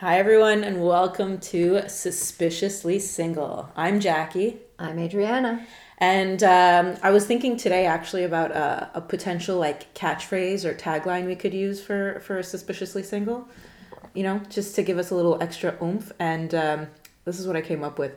Hi, everyone, and welcome to Suspiciously Single. I'm Jackie, I'm Adriana. and um, I was thinking today actually about a, a potential like catchphrase or tagline we could use for for Suspiciously Single. You know, just to give us a little extra oomph. And um, this is what I came up with: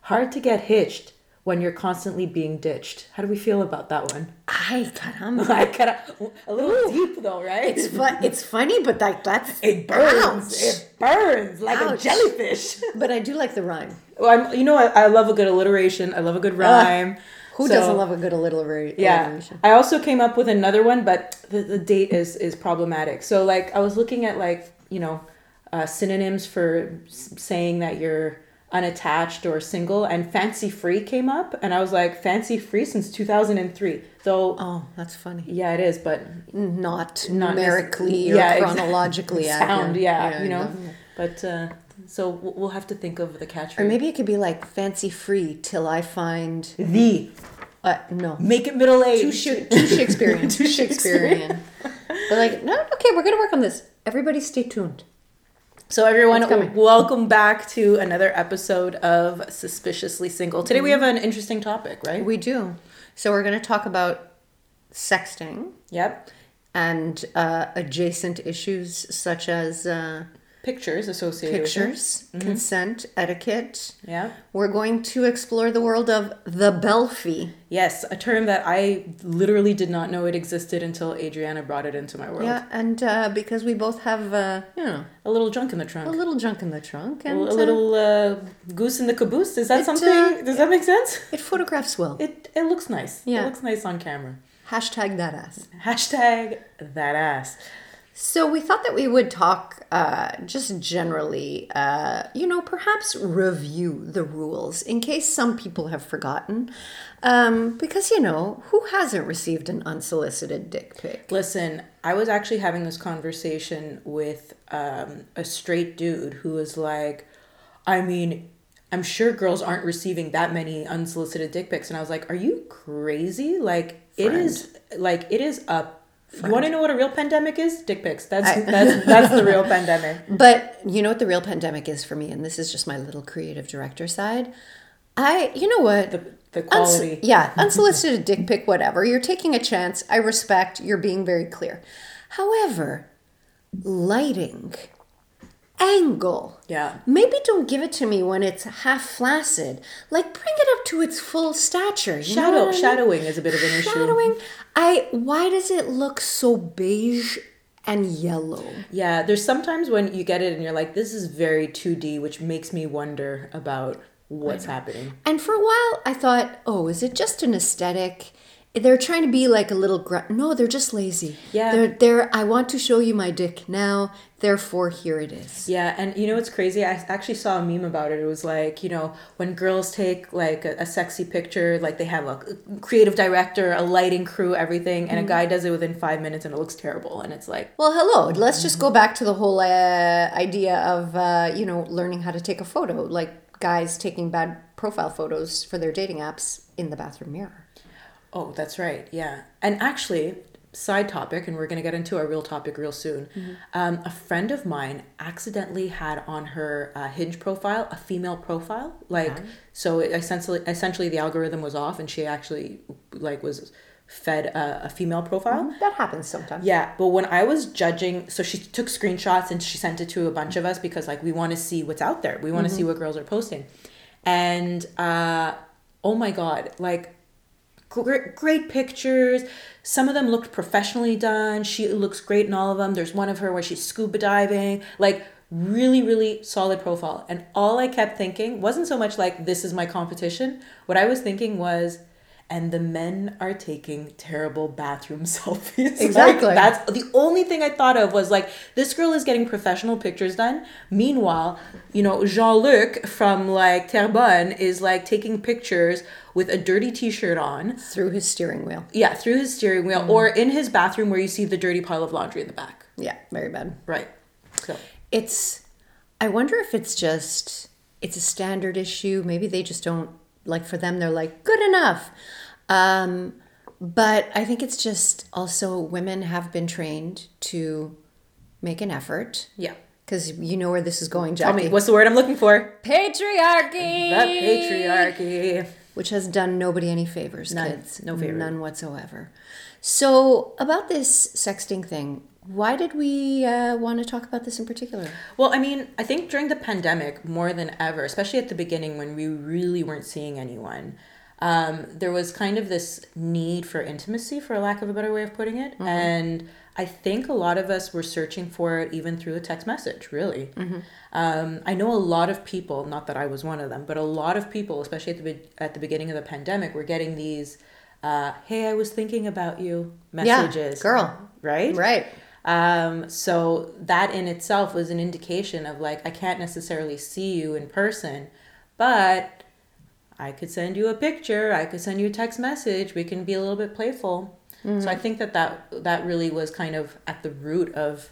hard to get hitched when you're constantly being ditched. How do we feel about that one? Ay, caramba. I of a little deep though, right? It's fun. It's funny, but like that's it burns. Ouch. It burns like a jellyfish. But I do like the rhyme. Well, I'm, you know, I, I love a good alliteration. I love a good rhyme. Who So, doesn't love a good alliteration? Yeah, I also came up with another one, but the, the date is is problematic. So like, I was looking at like you know, uh, synonyms for saying that you're unattached or single, and fancy free came up, and I was like, fancy free since two thousand and three. So Oh, that's funny. yeah, it is, but Not, Not numerically or yeah, chronologically sound, accurate. yeah, you know. no. But uh, so we'll have to think of the catchphrase. Or maybe it could be like fancy free till I find. the Uh, no. make it middle age. Too, Sha- too Shakespearean. Too too Shakespearean. but like, no, okay, we're gonna work on this. Everybody, stay tuned. So everyone, welcome back to another episode of Suspiciously Single. Today we have an interesting topic, right? We do. So we're gonna talk about sexting Yep. and uh, adjacent issues such as uh, Pictures associated pictures, consent, etiquette. Yeah. We're going to explore the world of the Belfie. Yes, a term that I literally did not know it existed until Adriana brought it into my world. Yeah, and uh, because we both have, uh, you know, A little junk in the trunk. a little junk in the trunk, A, and a little uh, goose in the caboose. Is that It, something? uh, Does that make sense? uh, it photographs well. It it looks nice. Yeah. It looks nice on camera. Hashtag that ass. Hashtag that ass. So we thought that we would talk uh, just generally, uh, you know, perhaps review the rules in case some people have forgotten. Um, because, you know, who hasn't received an unsolicited dick pic? Listen, I was actually having this conversation with um, a straight dude who was like, I mean, I'm sure girls aren't receiving that many unsolicited dick pics. And I was like, Are you crazy? Like, it is like, it is a. You want to know what a real pandemic is? Dick pics. That's that's that's the real pandemic. But you know what the real pandemic is for me, and this is just my little creative director side. I, you know what? The the quality. yeah, unsolicited dick pic, whatever. You're taking a chance. I respect. You're being very clear. However, lighting, angle. Yeah. Maybe don't give it to me when it's half flaccid. Like bring it up to its full stature. Shadow I mean? shadowing is a bit of an issue. Shadowing. I. Why does it look so beige and yellow? Yeah, there's sometimes when you get it and you're like, this is very 2D, which makes me wonder about what's happening. And for a while, I thought, oh, is it just an aesthetic? They're trying to be like a little gr- no, they're just lazy. Yeah. they're they're. I want to show you my dick now, therefore here it is. Yeah, and you know what's crazy? I actually saw a meme about it. It was like, you know, when girls take like a, a sexy picture, like they have a creative director, a lighting crew, everything, and a guy does it within five minutes and it looks terrible. And it's like, Well, hello. Let's just go back to the whole uh, idea of uh, you know learning how to take a photo, like guys taking bad profile photos for their dating apps in the bathroom mirror. Oh, that's right. Yeah. And actually, side topic, and we're going to get into a real topic real soon. Um, a friend of mine accidentally had on her uh, Hinge profile a female profile. Like, so it essentially, essentially the algorithm was off and she actually like was fed a, a female profile. That happens sometimes. Yeah, but when I was judging, so she took screenshots and she sent it to a bunch of us because like we want to see what's out there. We want to see what girls are posting. And uh oh my god, like great, great pictures. Some of them looked professionally done. She looks great in all of them. There's one of her where she's scuba diving. Like really really solid profile. And all I kept thinking wasn't so much like this is my competition. What I was thinking was and the men are taking terrible bathroom selfies. Like, Exactly. that's the only thing I thought of was like this girl is getting professional pictures done. Meanwhile, you know, Jean-Luc from like Terrebonne is like taking pictures with a dirty t-shirt on. Through his steering wheel. Yeah, through his steering wheel mm-hmm. or in his bathroom where you see the dirty pile of laundry in the back. Yeah, very bad. Right. So, It's I wonder if it's just it's a standard issue. Maybe they just don't like for them they're like good enough. Um but I think it's just also women have been trained to make an effort yeah. because you know where this is going, Tell Jackie. me, what's the word I'm looking for? patriarchy. The patriarchy. which has done nobody any favors, None. kids. No favors. None whatsoever. So, about this sexting thing, why did we uh, want to talk about this in particular? Well, I mean, I think during the pandemic, more than ever, especially at the beginning when we really weren't seeing anyone, um, there was kind of this need for intimacy, for lack of a better way of putting it. And I think a lot of us were searching for it even through a text message, really. Um, I know a lot of people, not that I was one of them, but a lot of people, especially at the, be- at the beginning of the pandemic, were getting these, uh, hey, I was thinking about you messages. girl. Right? Right. Um, so that in itself was an indication of like, I can't necessarily see you in person, but I could send you a picture, I could send you a text message, we can be a little bit playful. So I think that, that that really was kind of at the root of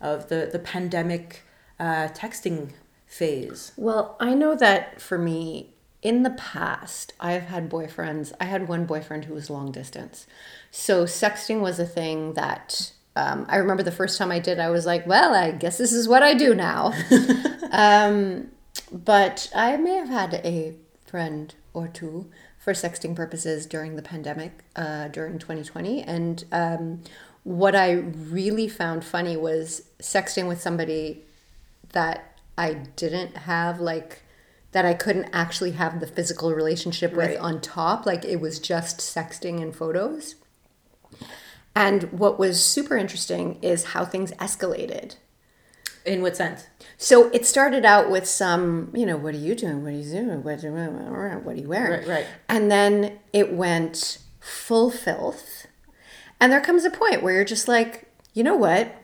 of the, the pandemic uh, texting phase. Well, I know that for me, in the past, I've had boyfriends. I had one boyfriend who was long distance. So sexting was a thing that um, I remember the first time I did, I was like, well, I guess this is what I do now. um, but I may have had a friend or two for sexting purposes during the pandemic, uh, during 2020. And um, what I really found funny was sexting with somebody that I didn't have like that I couldn't actually have the physical relationship with Right. on top like it was just sexting and photos. And what was super interesting is how things escalated. In what sense? So it started out with some, you know, what are you doing? What are you doing? What, what are you wearing? Right, right. And then it went full filth. And there comes a point where you're just like, you know what?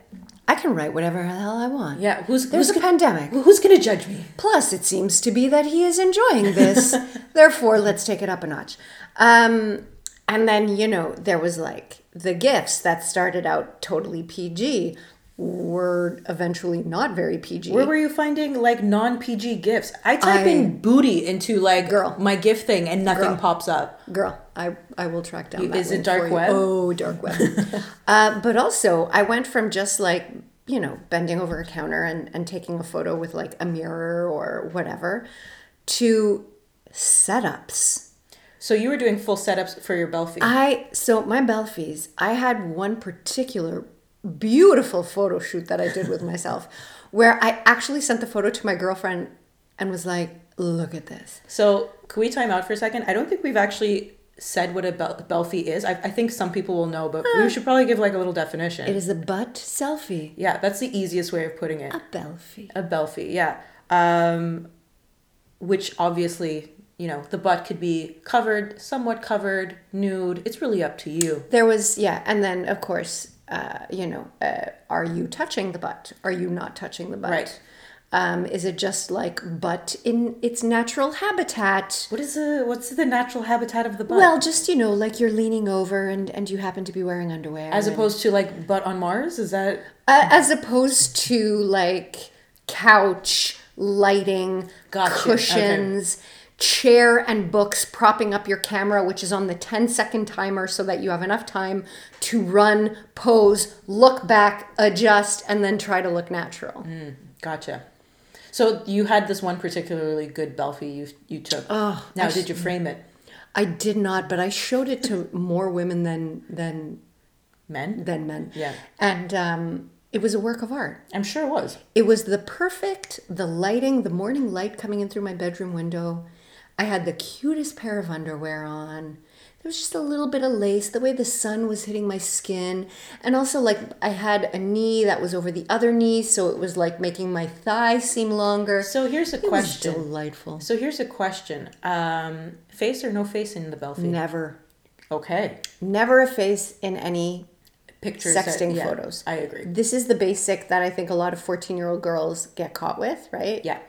I can write whatever the hell I want. Yeah, who's There's who's a pandemic. Who's gonna judge me? Plus, it seems to be that he is enjoying this. Therefore, let's take it up a notch. Um, and then, you know, there was like the GIFs that started out totally PG were eventually not very PG. Where were you finding like non PG GIFs? I type I- in booty into like Girl. my GIF thing and nothing Girl. pops up. Girl, I, I will track down that Is it dark web? Oh, dark web. uh, but also, I went from just like, you know, bending over a counter and, and taking a photo with like a mirror or whatever to setups. So you were doing full setups for your Belfie. I so my Belfies, I had one particular beautiful photo shoot that I did with myself where I actually sent the photo to my girlfriend and was like, look at this. so can we time out for a second? I don't think we've actually said what a Bel- Belfie is. I, I think some people will know, but we should probably give like a little definition. It is a butt selfie. yeah, that's the easiest way of putting it. A Belfie. A Belfie, yeah. Um, which obviously, you know, the butt could be covered, somewhat covered, nude. It's really up to you. There was, yeah, and then of course, uh, you know, uh, are you touching the butt? Are you not touching the butt? Right. Um, is it just like butt in its natural habitat? What is the what's the natural habitat of the butt? Well, just you know, like you're leaning over and and you happen to be wearing underwear. as opposed to like butt on Mars, is that Uh, as opposed to like couch lighting, Gotcha, okay. Chair and books propping up your camera, which is on the 10 second timer so that you have enough time to run, pose, look back, adjust, and then try to look natural. Gotcha. So you had this one particularly good Belfie you you took. Oh, now I did you frame it? I did not, but I showed it to more women than than Men? than men. Yeah. And um, it was a work of art. I'm sure it was. It was the perfect, the lighting, the morning light coming in through my bedroom window. I had the cutest pair of underwear on. There was just a little bit of lace, the way the sun was hitting my skin. And also, like, I had a knee that was over the other knee, so it was like making my thigh seem longer. So here's a it was question. delightful. So here's a question. Um, face or no face in the Belfie? Never, Okay. never a face in any Pictures. that- sexting yeah, photos. I agree. This is the basic that I think a lot of 14 year old girls get caught with, right? Yeah.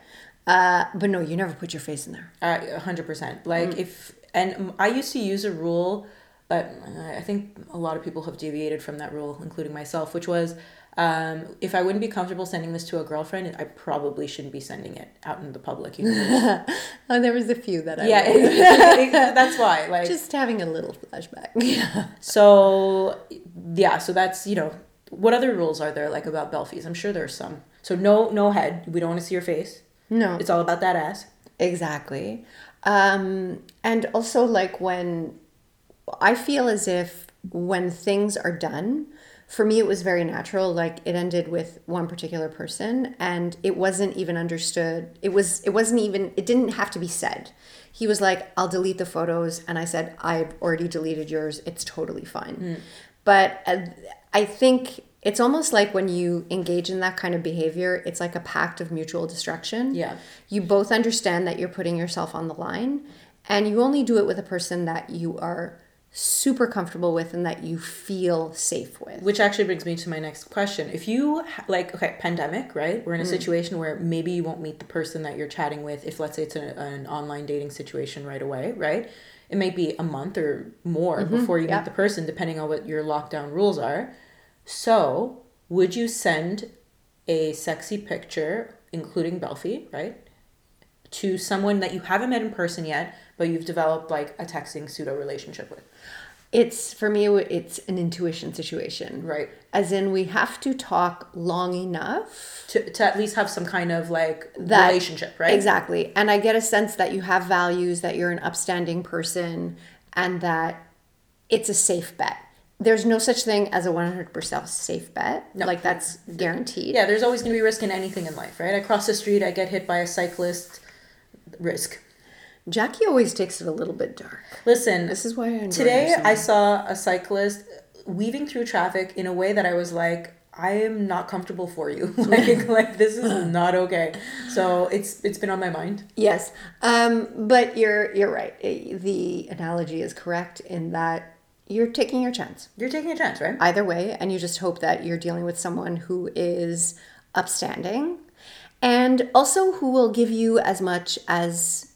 Uh, but no, you never put your face in there. A hundred percent. Like if and I used to use a rule, but I think a lot of people have deviated from that rule, including myself, which was um, if I wouldn't be comfortable sending this to a girlfriend, I probably shouldn't be sending it out in the public. universe. Oh, there was a few that I yeah, that's why. Like just having a little flashback. Yeah. so, yeah. So that's you know what other rules are there like about Belfies? I'm sure there's some. So no no head. We don't want to see your face. No. It's all about that ass. Exactly. Um, and also, like, when I feel as if when things are done, for me, it was very natural. Like, it ended with one particular person, and it wasn't even understood. It was, it wasn't even, it didn't have to be said. He was like, I'll delete the photos. And I said, I've already deleted yours. It's totally fine. But uh, I think it's almost like when you engage in that kind of behavior, it's like a pact of mutual destruction. Yeah. You both understand that you're putting yourself on the line, and you only do it with a person that you are super comfortable with and that you feel safe with. Which actually brings me to my next question. If you like, okay, pandemic, right? We're in a mm. situation where maybe you won't meet the person that you're chatting with. If let's say it's a, an online dating situation right away, right? It may be a month or more mm-hmm. before you yeah. meet the person, depending on what your lockdown rules are. So, would you send a sexy picture, including Belfie, right, to someone that you haven't met in person yet, but you've developed like a texting pseudo relationship with? It's for me, it's an intuition situation. Right. As in, we have to talk long enough To, to at least have some kind of like that relationship, right? Exactly. And I get a sense that you have values, that you're an upstanding person, and that it's a safe bet. There's no such thing as a 100% safe bet. No. Like that's guaranteed. Yeah, there's always going to be risk in anything in life, right? I cross the street, I get hit by a cyclist, risk. Jackie always takes it a little bit dark. Listen, This is why I today I saw a cyclist weaving through traffic in a way that I was like, I am not comfortable for you. like, like this is not okay. So it's it's been on my mind. Yes, um, but you're you're right. The analogy is correct in that you're taking your chance You're taking a chance, right? either way, and you just hope that you're dealing with someone who is upstanding, and also who will give you as much as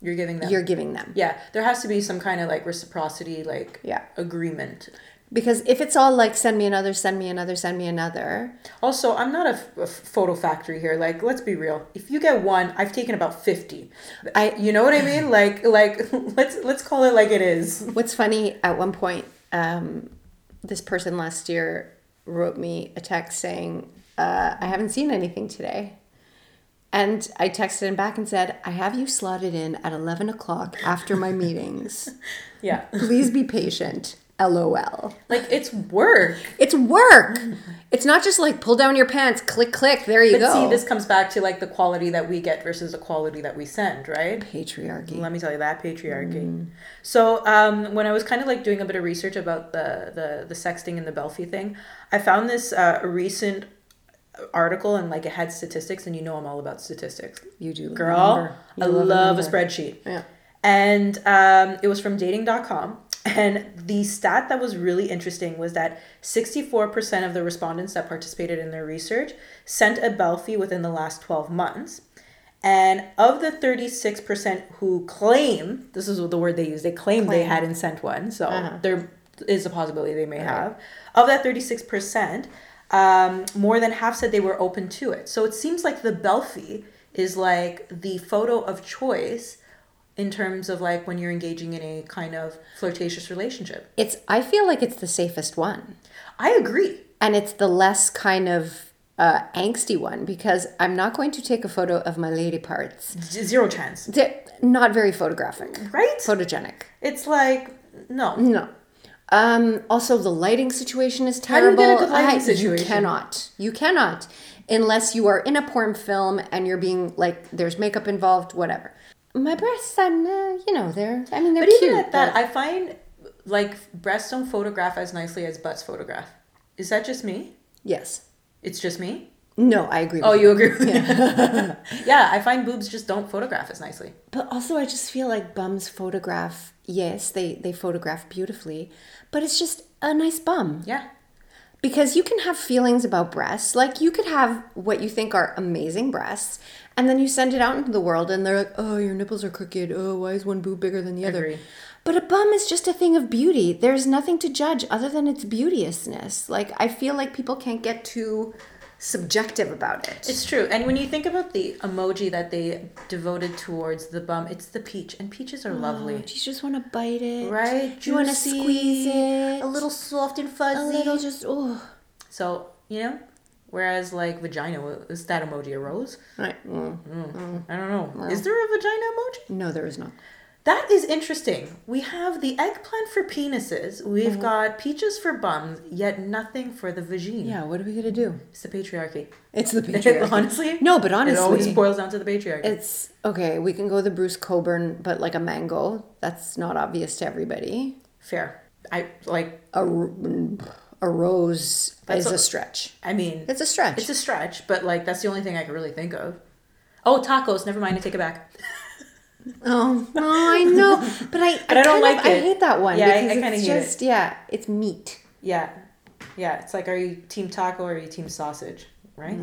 You're giving them. you're giving them. yeah, there has to be some kind of like reciprocity, like Yeah. agreement. Because if it's all like send me another, send me another, send me another, Also, I'm not a, f- a photo factory here. Like, let's be real. If you get one, I've taken about fifty. I- you know what I mean? Like, like let's let's call it like it is. What's funny, at one point, um, this person last year wrote me a text saying, uh, I haven't seen anything today. And I texted him back and said, I have you slotted in at 11 o'clock after my meetings. Yeah, Please be patient. LOL. like it's work. It's work. It's not just like pull down your pants, click, click, there you But go. see, this comes back to like the quality that we get versus the quality that we send, right? Patriarchy. Let me tell you that patriarchy. So um, when I was kind of like doing a bit of research about the the the sexting and the Belfie thing, I found this uh, recent article and like it had statistics, and you know I'm all about statistics. You do. Girl. You I love, a spreadsheet. Yeah. And um, it was from dating.com. And the stat that was really interesting was that 64% of the respondents that participated in their research sent a Belfie within the last 12 months. And of the 36% who claim, this is the word they use, they claim, they hadn't sent one. So Uh-huh. there is a possibility they may have. Of that 36%, um, more than half said they were open to it. So it seems like the Belfie is like the photo of choice in terms of like when you're engaging in a kind of flirtatious relationship. It's. I feel like it's the safest one. I agree. and it's the less kind of uh, angsty one because I'm not going to take a photo of my lady parts. Zero chance. They're not very photographic, Right? photogenic. It's like, no. No. Um, also, the lighting situation is do you terrible. get a good lighting I- situation? You cannot. You cannot, unless you are in a porn film and you're being like, there's makeup involved, whatever. My breasts, I'm, uh, you know, they're. I mean, they're But cute. even at that, but- I find like breasts don't photograph as nicely as butts photograph. Is that just me? yes. It's just me? No, I agree. Oh, with you agree with me? yeah, I find boobs just don't photograph as nicely. But also, I just feel like bums photograph. Yes, they they photograph beautifully, but it's just a nice bum Yeah. Because you can have feelings about breasts. Like you could have what you think are amazing breasts, and then you send it out into the world, and they're like, "Oh, your nipples are crooked. Oh, why is one boob bigger than the other?" Agree. But a bum is just a thing of beauty. There's nothing to judge other than its beauteousness. Like I feel like people can't get too subjective about it. It's true. And when you think about the emoji that they devoted towards the bum, it's the peach. And peaches are lovely. Oh, you just want to bite it, Right? You want to squeeze it, A little soft and fuzzy. a little just oh. So, you know, Whereas like vagina is that emoji a rose? Right. Mm. I don't know. Is there a vagina emoji? No, there is not. That is interesting. We have the eggplant for penises. We've mm-hmm. got peaches for bums, yet nothing for the vagina. Yeah, what are we gonna do? It's the patriarchy. It's the patriarchy. honestly, No, but honestly, it always boils down to the patriarchy. it's okay. We can go the Bruce Coburn, but like a mango. That's not obvious to everybody. Fair. I like. a a rose is a- a stretch. I mean, It's a stretch. it's a stretch, but like that's the only thing I can really think of. Oh, tacos. Never mind. I take it back. Oh, no, I know, but I, But I don't like of, I hate that one Yeah, I- because I kinda it's hate it. yeah, it's meat. Yeah, yeah. It's like, are you team taco or are you team sausage? Right.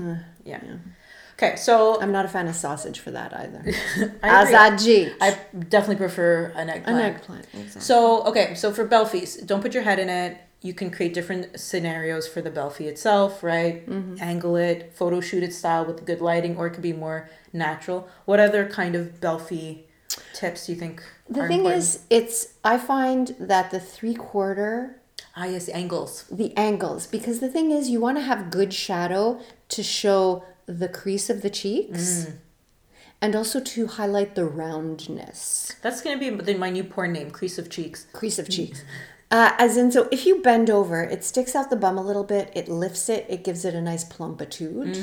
yeah. Okay, so I'm not a fan of sausage for that either. I. Azaji. I definitely prefer an eggplant. An eggplant. eggplant. Exactly. So okay, so for belfies, don't put your head in it. You can create different scenarios for the belfie itself, right? Mm-hmm. Angle it, photo shoot it style with good lighting, or it could be more natural. What other kind of belfie tips do you think The thing important? is, it's I find that the three quarter, ah yes, angles. the angles, because the thing is, you want to have good shadow to show the crease of the cheeks, Mm. and also to highlight the roundness, That's gonna be the- my new porn name, crease of cheeks. crease of cheeks. Uh, as in, so if you bend over, it sticks out the bum a little bit, it lifts it, it gives it a nice plumpitude.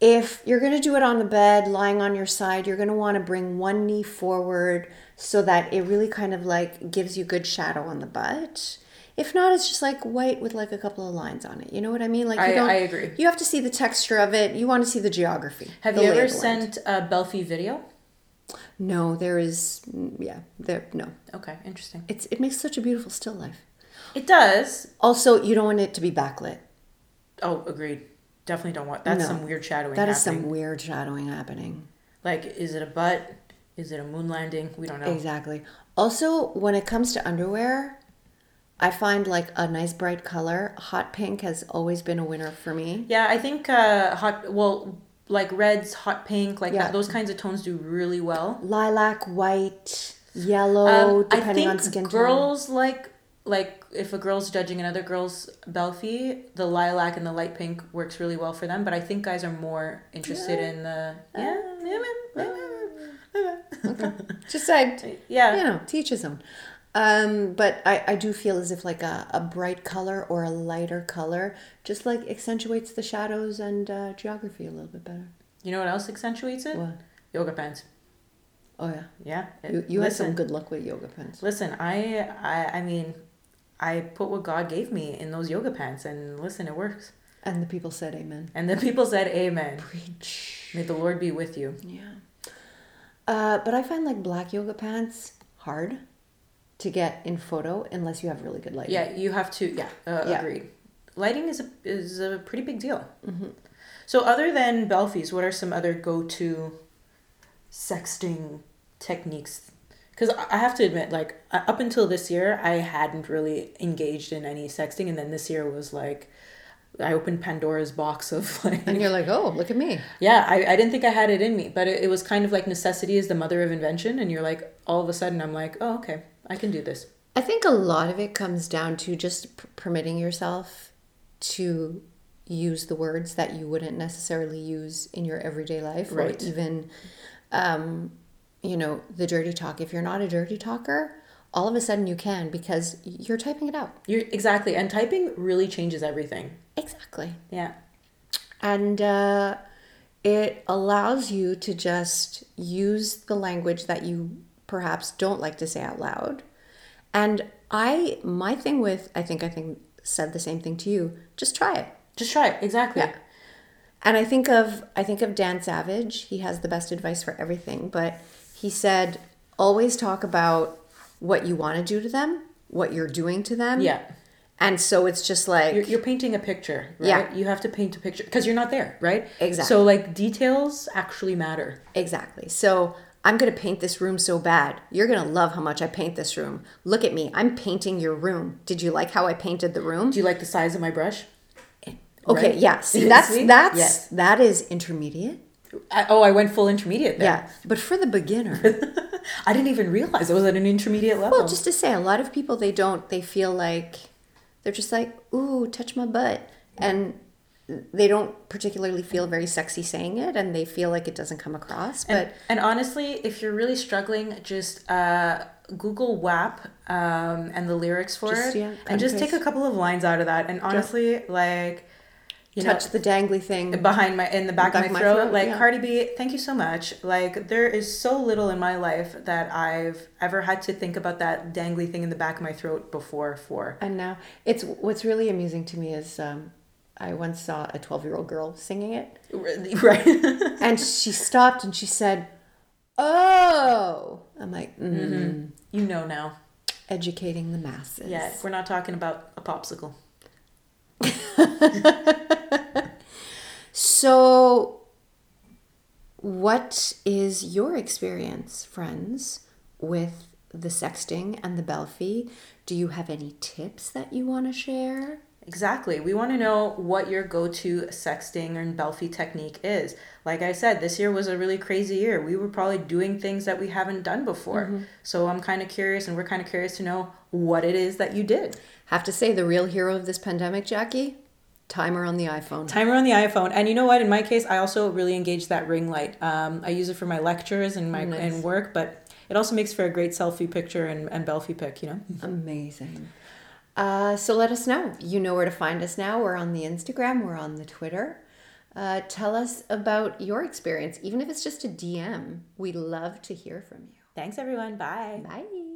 If you're going to do it on the bed, lying on your side, you're going to want to bring one knee forward so that it really kind of like gives you good shadow on the butt. If not, it's just like white with like a couple of lines on it. You know what I mean? Like you I- don't, I agree. You have to see the texture of it. You want to see the geography. Have the you ever lay of the land. sent a belfie video? No, there is. mm, Yeah, there. No, Okay, interesting. it's it makes such a beautiful still life. It does. Also, you don't want it to be backlit. Oh, agreed. Definitely don't want. That's No. some weird shadowing. That is happening. some weird shadowing happening. Like, is it a butt? Is it a moon landing? We don't know. Exactly. Also, when it comes to underwear, I find like a nice bright color. Hot pink has always been a winner for me. Yeah, I think uh, hot. Well, like reds, hot pink, like Yeah. that, those kinds of tones do really well. Lilac, white, yellow, Um, I depending think on skin tone. girls like like if a girl's judging another girl's belfie, the lilac and the light pink works really well for them. But I think guys are more interested in the yeah. Just I, Yeah. you know, teach his own. Um, but I, I do feel as if like a, a bright color or a lighter color just like accentuates the shadows and uh, geography a little bit better. You know what else accentuates it? What? Yoga pants. Oh yeah, Yeah. it- you, you had some good luck with yoga pants. Listen, I, I I mean, I put what God gave me in those yoga pants, and listen, it works. And the people said amen. And the people said, "Amen." Preach. May the Lord be with you. Yeah. Uh, but I find like black yoga pants hard to get in photo unless you have really good lighting. Yeah, you have to. Yeah, uh, Yeah. agreed. Lighting is a is a pretty big deal. So, other than belfies, what are some other go to sexting techniques? Because I have to admit, like uh, up until this year, I hadn't really engaged in any sexting, and then this year was like. I opened Pandora's box of like And you're like, oh, look at me. Yeah, I, I didn't think I had it in me, but it, it was kind of like necessity is the mother of invention. And you're like, all of a sudden, I'm like, oh, okay, I can do this. I think a lot of it comes down to just p- permitting yourself to use the words that you wouldn't necessarily use in your everyday life Right. or even um, you know the dirty talk if you're not a dirty talker all of a sudden you can because you're typing it out You're exactly, and typing really changes everything. exactly Yeah, and uh, it allows you to just use the language that you perhaps don't like to say out loud and i my thing with i think i think said the same thing to you just try it just try it. Exactly. Yeah. and i think of i think of dan savage he has the best advice for everything but he said always talk about what you want to do to them what you're doing to them Yeah. and so it's just like You're, you're painting a picture, right? Yeah. You have to paint a picture because you're not there, right? Exactly. So, like, details actually matter. Exactly. So I'm going to paint this room so bad. You're going to love how much I paint this room. Look at me. I'm painting your room. Did you like how I painted the room? Do you like the size of my brush? Okay, right? yeah. See, that's see? that's Yes. that is intermediate. I, oh, I went full intermediate there. Yeah. But for the beginner, I didn't even realize it was at an intermediate level. well, just to say a lot of people they don't they feel like they're just like, "Ooh, touch my butt." And they don't particularly feel very sexy saying it and they feel like it doesn't come across but And honestly, if you're really struggling, just uh, Google WAP um, and the lyrics for Just, it, yeah, and just and take a couple of lines out of that. And honestly, like you touch know, the dangly thing behind my in the back, Back of of my my throat, throat, like yeah. Cardi B, thank you so much. Like there is so little in my life that I've ever had to think about that dangly thing in the back of my throat before. For and now it's what's really amusing to me is um, i once saw a 12 year old girl singing it right. and she stopped and she said oh i'm like mm, you know now. educating the masses Yeah, we're not talking about a popsicle. So, what is your experience, friends, with the sexting and the belfie? Do you have any tips that you want to share? Exactly. We want to know what your go to sexting and belfie technique is. Like I said, this year was a really crazy year. We were probably doing things that we haven't done before. Mm-hmm. So I'm kind of curious, and we're kind of curious to know what it is that you did. Have to say, the real hero of this pandemic, Jackie, timer on the iPhone. Timer on the iPhone, and you know what? In my case, I also really engage that ring light. Um, I use it for my lectures and my Nice. and work, but it also makes for a great selfie picture and, and belfie pic. You know. Amazing. Uh, so let us know. You know where to find us now. We're on the Instagram, we're on the Twitter. Uh, tell us about your experience, even if it's just a DM. We love to hear from you. Thanks, everyone. Bye. Bye.